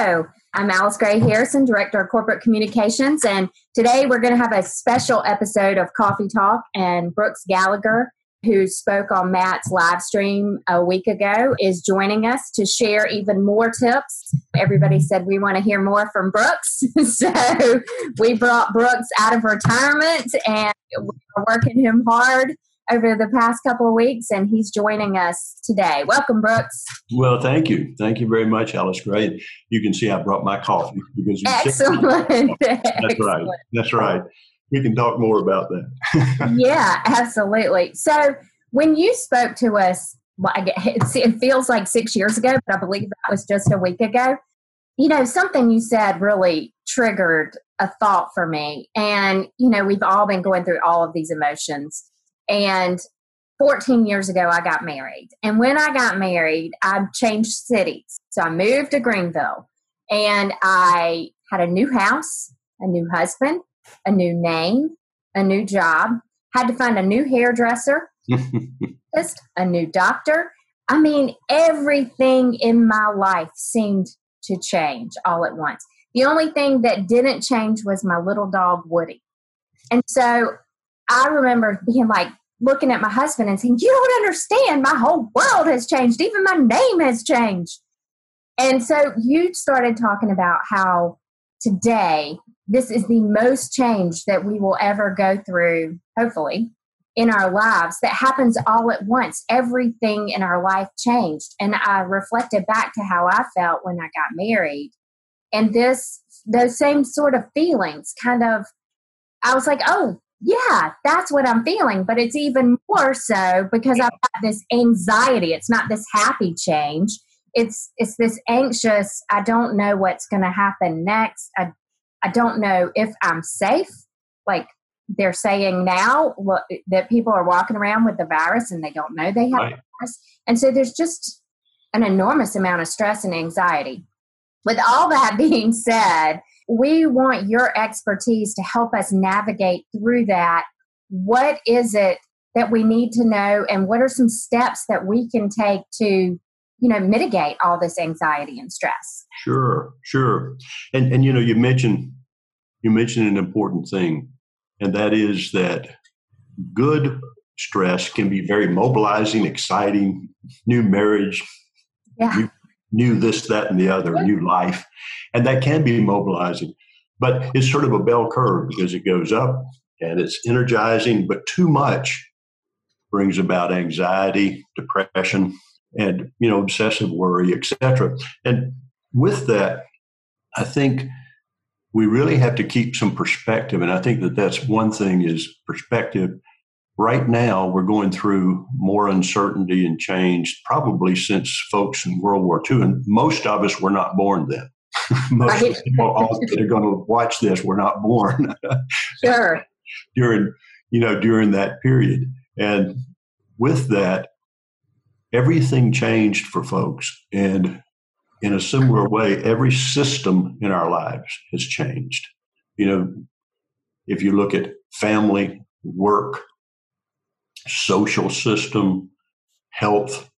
I'm Alice Gray Harrison, Director of Corporate Communications, and today we're going to have a special episode of Coffee Talk. And Brooks Gallagher, who spoke on Matt's live stream a week ago, is joining us to share even more tips. Everybody said we want to hear more from Brooks, so we brought Brooks out of retirement and we're working him hard over the past couple of weeks, and he's joining us today. Welcome, Brooks. Well, thank you. Thank you very much, Alice Gray. You can see I brought my coffee because Excellent. That's Excellent. right. That's right. We can talk more about that. yeah, absolutely. So, when you spoke to us, well, it feels like six years ago, but I believe that was just a week ago. You know, something you said really triggered a thought for me. And, you know, we've all been going through all of these emotions and 14 years ago, I got married. And when I got married, I changed cities. So I moved to Greenville and I had a new house, a new husband, a new name, a new job, had to find a new hairdresser, just a new doctor. I mean, everything in my life seemed to change all at once. The only thing that didn't change was my little dog, Woody. And so I remember being like, looking at my husband and saying, You don't understand. My whole world has changed. Even my name has changed. And so you started talking about how today this is the most change that we will ever go through, hopefully, in our lives that happens all at once. Everything in our life changed. And I reflected back to how I felt when I got married. And this, those same sort of feelings kind of, I was like, oh, yeah, that's what I'm feeling. But it's even more so because I've got this anxiety. It's not this happy change. It's it's this anxious, I don't know what's gonna happen next. I I don't know if I'm safe. Like they're saying now that people are walking around with the virus and they don't know they have right. the virus. And so there's just an enormous amount of stress and anxiety. With all that being said, we want your expertise to help us navigate through that. What is it that we need to know, and what are some steps that we can take to, you know, mitigate all this anxiety and stress? Sure, sure. And and you know, you mentioned you mentioned an important thing, and that is that good stress can be very mobilizing, exciting, new marriage, yeah. new new this, that, and the other, new life. And that can be mobilizing. But it's sort of a bell curve because it goes up and it's energizing, but too much brings about anxiety, depression, and you know, obsessive worry, etc. And with that, I think we really have to keep some perspective. And I think that that's one thing is perspective right now we're going through more uncertainty and change probably since folks in World War II. And most of us were not born then. most right. people that are going to watch this were not born. sure. during you know during that period, and with that, everything changed for folks, and in a similar way, every system in our lives has changed. You know, if you look at family, work, social system, health,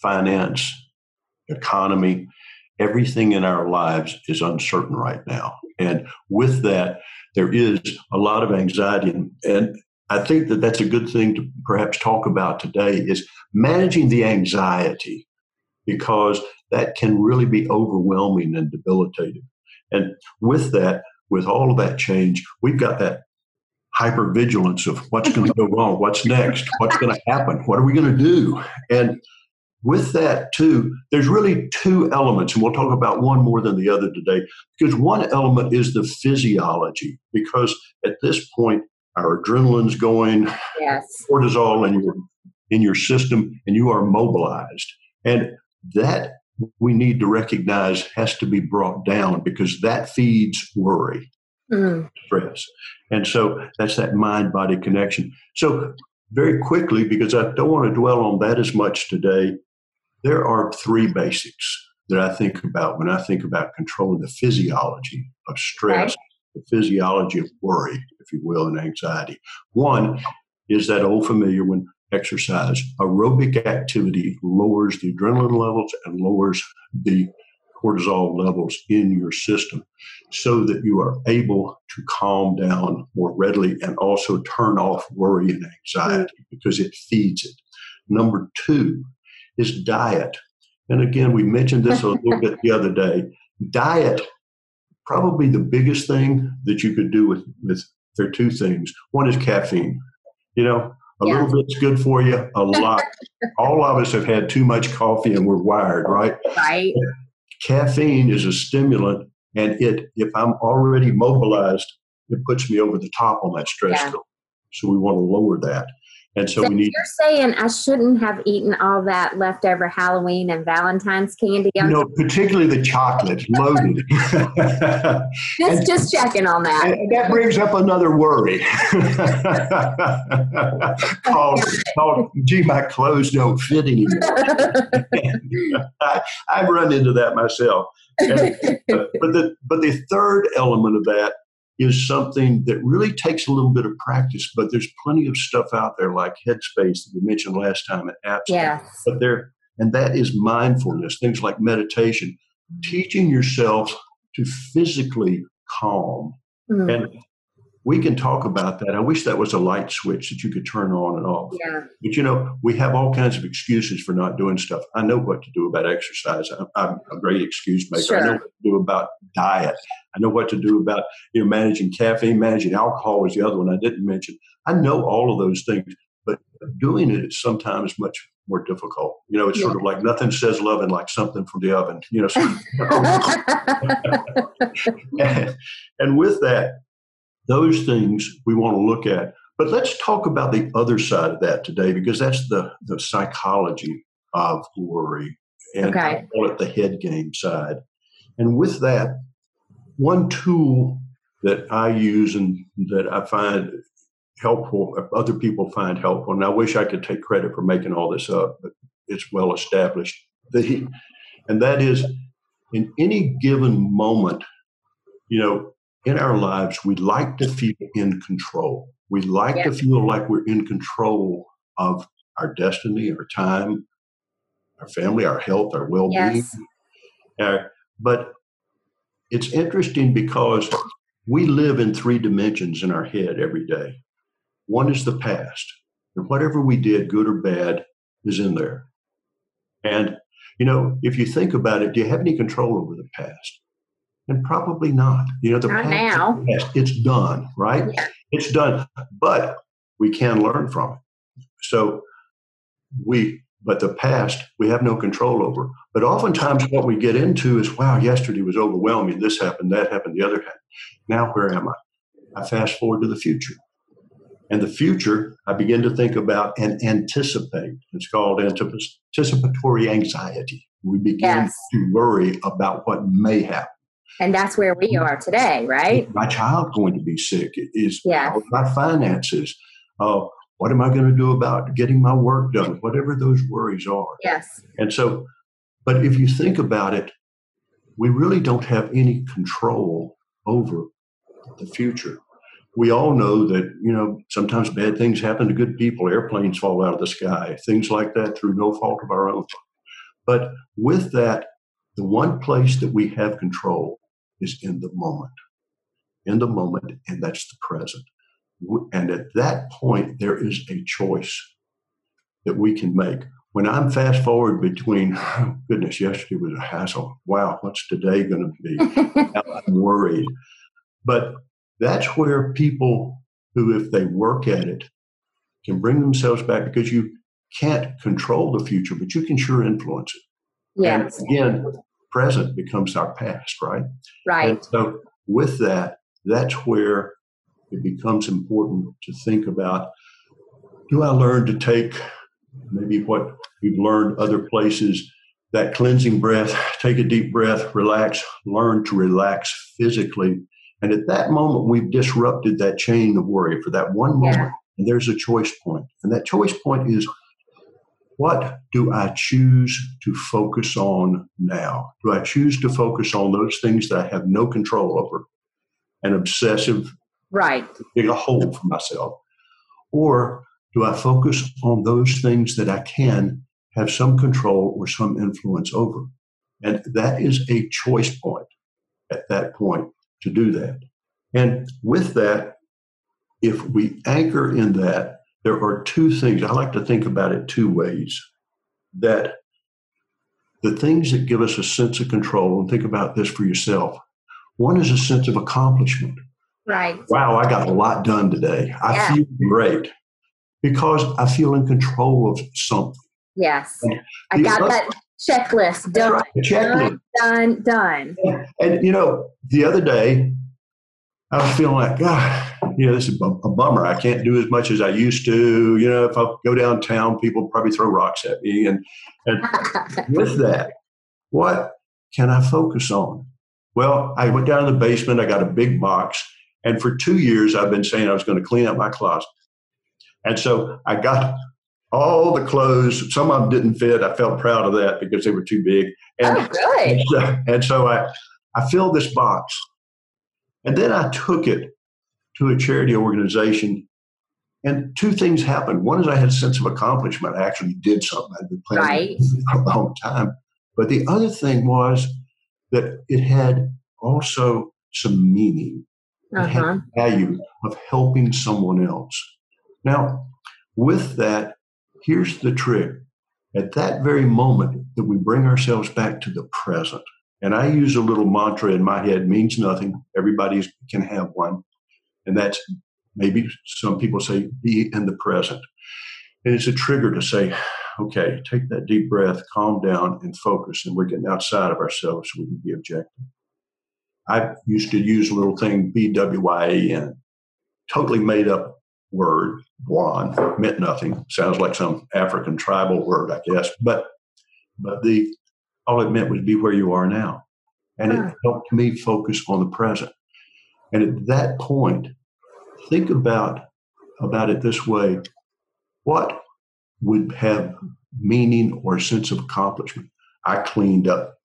finance, economy, everything in our lives is uncertain right now. And with that, there is a lot of anxiety. And, I think that that's a good thing to perhaps talk about today is managing the anxiety because that can really be overwhelming and debilitating. And with that, with all of that change, we've got that hypervigilance of what's going to go wrong, what's next, what's going to happen, what are we going to do? And with that, too, there's really two elements, and we'll talk about one more than the other today, because one element is the physiology, because at this point, our adrenaline's going, yes. cortisol in your in your system, and you are mobilized. And that we need to recognize has to be brought down because that feeds worry mm. stress. And so that's that mind body connection. So, very quickly, because I don't want to dwell on that as much today, there are three basics that I think about when I think about controlling the physiology of stress, right. the physiology of worry, if you will, and anxiety. One is that old familiar one exercise. Aerobic activity lowers the adrenaline levels and lowers the cortisol levels in your system so that you are able to calm down more readily and also turn off worry and anxiety mm-hmm. because it feeds it. Number two is diet. And again, we mentioned this a little bit the other day. Diet, probably the biggest thing that you could do with, with there are two things. One is caffeine. You know, a yeah. little bit's good for you, a lot. All of us have had too much coffee and we're wired, right? Right. Caffeine is a stimulant, and it if I'm already mobilized, it puts me over the top on that stress yeah. So we want to lower that. And so, so we need. You're saying I shouldn't have eaten all that leftover Halloween and Valentine's candy. You know, particularly the chocolate, loaded. just, and, just checking on that. And that brings up another worry. called, called, gee, my clothes don't fit anymore. I, I've run into that myself. And, but, but the but the third element of that is something that really takes a little bit of practice, but there's plenty of stuff out there like Headspace that we mentioned last time at Apps. Yes. But there, and that is mindfulness, things like meditation, teaching yourself to physically calm. Mm-hmm. And we can talk about that. I wish that was a light switch that you could turn on and off. Yeah. But you know, we have all kinds of excuses for not doing stuff. I know what to do about exercise. I'm, I'm a great excuse maker. Sure. I know what to do about diet. I know what to do about you know managing caffeine, managing alcohol was the other one I didn't mention. I know all of those things, but doing it is sometimes much more difficult. You know, it's yeah. sort of like nothing says loving like something from the oven. You know, so, and, and with that, those things we want to look at. But let's talk about the other side of that today because that's the, the psychology of worry. And okay. I call it the head game side. And with that, one tool that I use and that I find helpful, other people find helpful, and I wish I could take credit for making all this up, but it's well established. The, and that is in any given moment, you know, in our lives, we like to feel in control. We like yes. to feel like we're in control of our destiny, our time, our family, our health, our well being. Yes. Uh, but it's interesting because we live in three dimensions in our head every day. One is the past, and whatever we did, good or bad, is in there. And, you know, if you think about it, do you have any control over the past? And probably not. You know, the not now. Past, it's done, right? Yeah. It's done. But we can learn from it. So we but the past we have no control over. But oftentimes what we get into is, wow, yesterday was overwhelming. This happened, that happened, the other happened. Now where am I? I fast forward to the future. And the future, I begin to think about and anticipate. It's called anticipatory anxiety. We begin yes. to worry about what may happen. And that's where we are today, right? Is my child going to be sick? Is yeah. my finances? Uh, what am I going to do about getting my work done? Whatever those worries are. Yes. And so, but if you think about it, we really don't have any control over the future. We all know that, you know, sometimes bad things happen to good people. Airplanes fall out of the sky, things like that through no fault of our own. But with that, the one place that we have control is in the moment. In the moment, and that's the present. And at that point, there is a choice that we can make. When I'm fast forward between, oh, goodness, yesterday was a hassle. Wow, what's today going to be? I'm worried. But that's where people who, if they work at it, can bring themselves back because you can't control the future, but you can sure influence it. Yes. And again, present becomes our past, right? Right. And so with that, that's where it becomes important to think about do I learn to take maybe what we've learned other places, that cleansing breath, take a deep breath, relax, learn to relax physically. And at that moment, we've disrupted that chain of worry for that one moment. Yeah. And there's a choice point. And that choice point is what do I choose to focus on now? Do I choose to focus on those things that I have no control over? An obsessive right dig a hole for myself or do i focus on those things that i can have some control or some influence over And that is a choice point at that point to do that. And with that, if we anchor in that, there are two things. I like to think about it two ways that the things that give us a sense of control, and think about this for yourself. One is a sense of accomplishment. Right. Wow, I got a lot done today. I yeah. feel great because I feel in control of something. Yes. I got other, that checklist done. Right, checklist. Done, done, done. And, you know, the other day, I was feeling like, God, you know, this is a bummer. I can't do as much as I used to. You know, if I go downtown, people probably throw rocks at me. And, and with that, what can I focus on? Well, I went down in the basement. I got a big box. And for two years, I've been saying I was going to clean up my closet. And so I got all the clothes. Some of them didn't fit. I felt proud of that because they were too big. And, oh. And so, and so I, I filled this box. And then I took it to a charity organization. And two things happened. One is I had a sense of accomplishment. I actually did something I'd been planning right. for a long time. But the other thing was that it had also some meaning. Uh-huh. value of helping someone else. Now, with that, here's the trick. At that very moment that we bring ourselves back to the present, and I use a little mantra in my head, means nothing. Everybody can have one. And that's maybe some people say, be in the present. And it's a trigger to say, okay, take that deep breath, calm down, and focus. And we're getting outside of ourselves so we can be objective. I used to use a little thing, B-W-Y-A-N, totally made up word, Bwan, meant nothing. Sounds like some African tribal word, I guess. But but the all it meant was be where you are now. And it helped me focus on the present. And at that point, think about about it this way what would have meaning or sense of accomplishment i cleaned up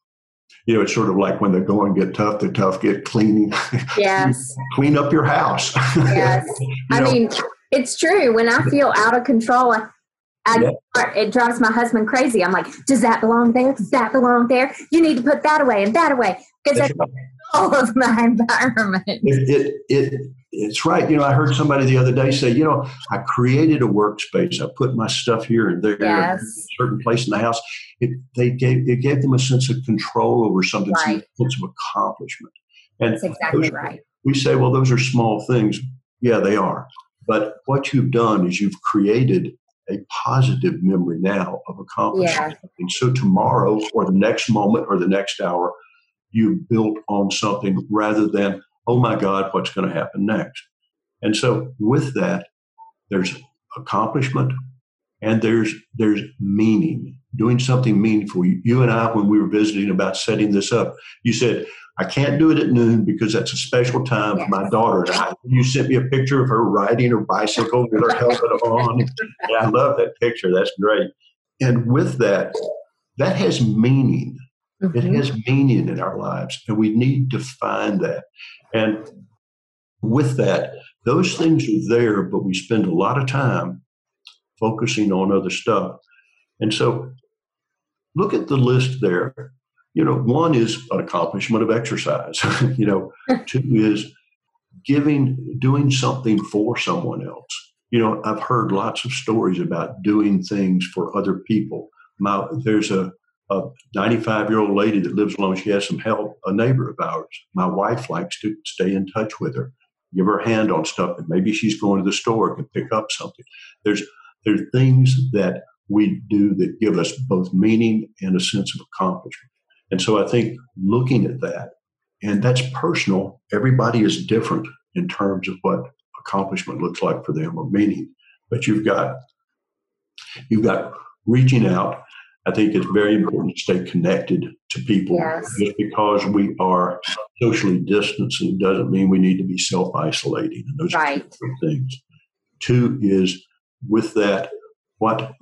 you know it's sort of like when the going get tough the tough get cleaning yes clean up your house yes i know? mean it's true when i feel out of control I, I, yeah. it drives my husband crazy. I'm like, does that belong there? Does that belong there? You need to put that away and that away because that's, that's right. all of my environment. It, it, it, it's right. You know, I heard somebody the other day say, you know, I created a workspace. I put my stuff here and there, yes. in a certain place in the house. It they gave it gave them a sense of control over something, right. a sense of accomplishment. And That's exactly those, right. We say, well, those are small things. Yeah, they are. But what you've done is you've created a positive memory now of accomplishment. Yeah. And so tomorrow or the next moment or the next hour, you built on something rather than, oh my God, what's going to happen next? And so with that, there's accomplishment and there's there's meaning, doing something meaningful. You, and I, when we were visiting about setting this up, you said, I can't do it at noon because that's a special time for my daughter and I. You sent me a picture of her riding her bicycle with her helmet on. And I love that picture. That's great. And with that, that has meaning. Mm-hmm. It has meaning in our lives, and we need to find that. And with that, those things are there, but we spend a lot of time focusing on other stuff. And so look at the list there. You know, one is an accomplishment of exercise. you know, two is giving, doing something for someone else. You know, I've heard lots of stories about doing things for other people. My, there's a a 95 year old lady that lives alone. She has some help, a neighbor of ours. My wife likes to stay in touch with her, give her a hand on stuff, and maybe she's going to the store and pick up something. There's there are things that we do that give us both meaning and a sense of accomplishment. And so I think looking at that, and that's personal, everybody is different in terms of what accomplishment looks like for them or meaning. But you've got you've got reaching out I think it's very important to stay connected to people. Yes. Just because we are socially distancing doesn't mean we need to be self isolating. And those right. are two things. Two is with that, what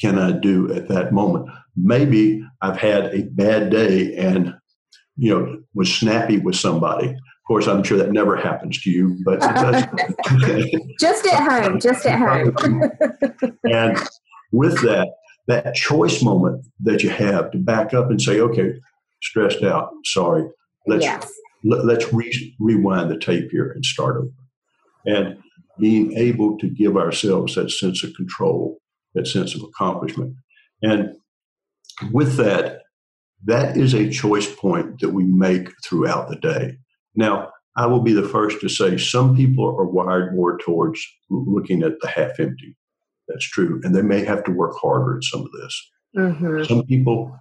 can I do at that moment? Maybe I've had a bad day and you know was snappy with somebody. Of course, I'm sure that never happens to you, but just at home, just at home. and with that, that choice moment that you have to back up and say, okay, stressed out, sorry. Let's yes. let, us re- rewind the tape here and start over. And being able to give ourselves that sense of control, that sense of accomplishment. And with that, that is a choice point that we make throughout the day. Now, I will be the first to say some people are wired more towards looking at the half empty. That's true. And they may have to work harder at some of this. Mm-hmm. Some people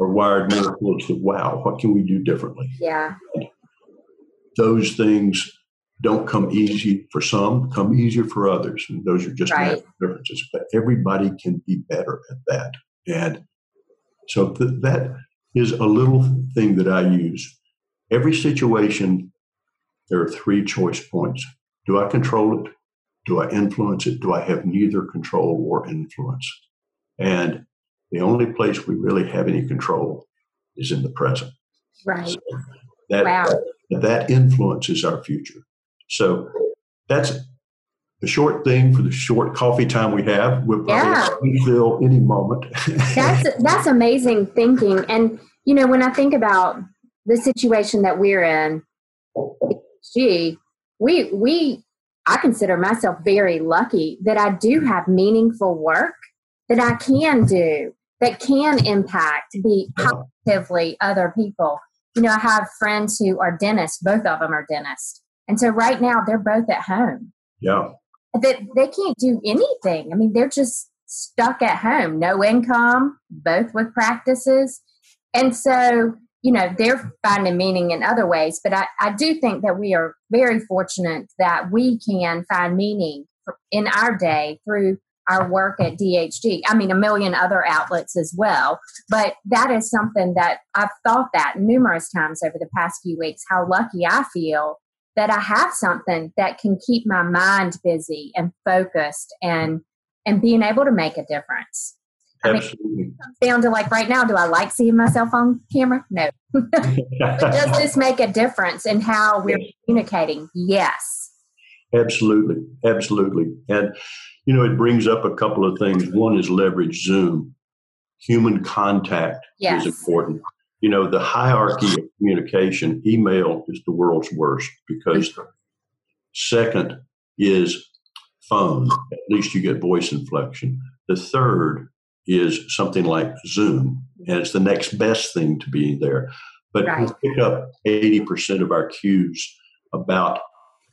are wired more towards the wow, what can we do differently? Yeah. Those things don't come easy for some, come easier for others. And those are just right. differences. But everybody can be better at that. And so th- that is a little thing that I use. Every situation, there are three choice points. Do I control it? Do I influence it? Do I have neither control or influence? And the only place we really have any control is in the present. Right. So that, wow. that influences our future. So that's the short thing for the short coffee time we have. We'll probably yeah. fill any moment. that's that's amazing thinking. And you know, when I think about the situation that we're in, gee, we we I consider myself very lucky that I do have meaningful work that I can do that can impact be positively other people. You know, I have friends who are dentists, both of them are dentists. And so right now they're both at home. Yeah. That they can't do anything. I mean, they're just stuck at home, no income, both with practices. And so, you know, they're finding meaning in other ways. But I, I do think that we are very fortunate that we can find meaning in our day through our work at DHG. I mean, a million other outlets as well. But that is something that I've thought that numerous times over the past few weeks, how lucky I feel that I have something that can keep my mind busy and focused and and being able to make a difference. Absolutely. I mean, down to like right now, do I like seeing myself on camera? No. does this make a difference in how we're yes. communicating? Yes. Absolutely. Absolutely. And, you know, it brings up a couple of things. One is leverage Zoom. Human contact yes. is important. You know, the hierarchy of communication, email is the world's worst because second is phone. At least you get voice inflection. The third is something like Zoom, and it's the next best thing to be there. But right. we pick up 80% of our cues about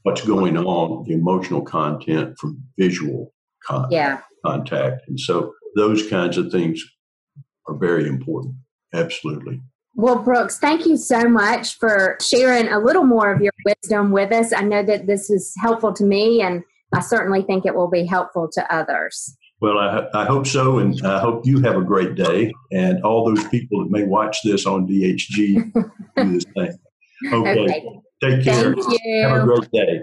what's going on, the emotional content from visual con- yeah. contact. And so those kinds of things are very important. Absolutely. Well, Brooks, thank you so much for sharing a little more of your wisdom with us. I know that this is helpful to me, and I certainly think it will be helpful to others. Well, I, I, hope so, and I hope you have a great day. And all those people that may watch this on DHG do this thing. Okay. okay. Take care. Thank you. Have a great day.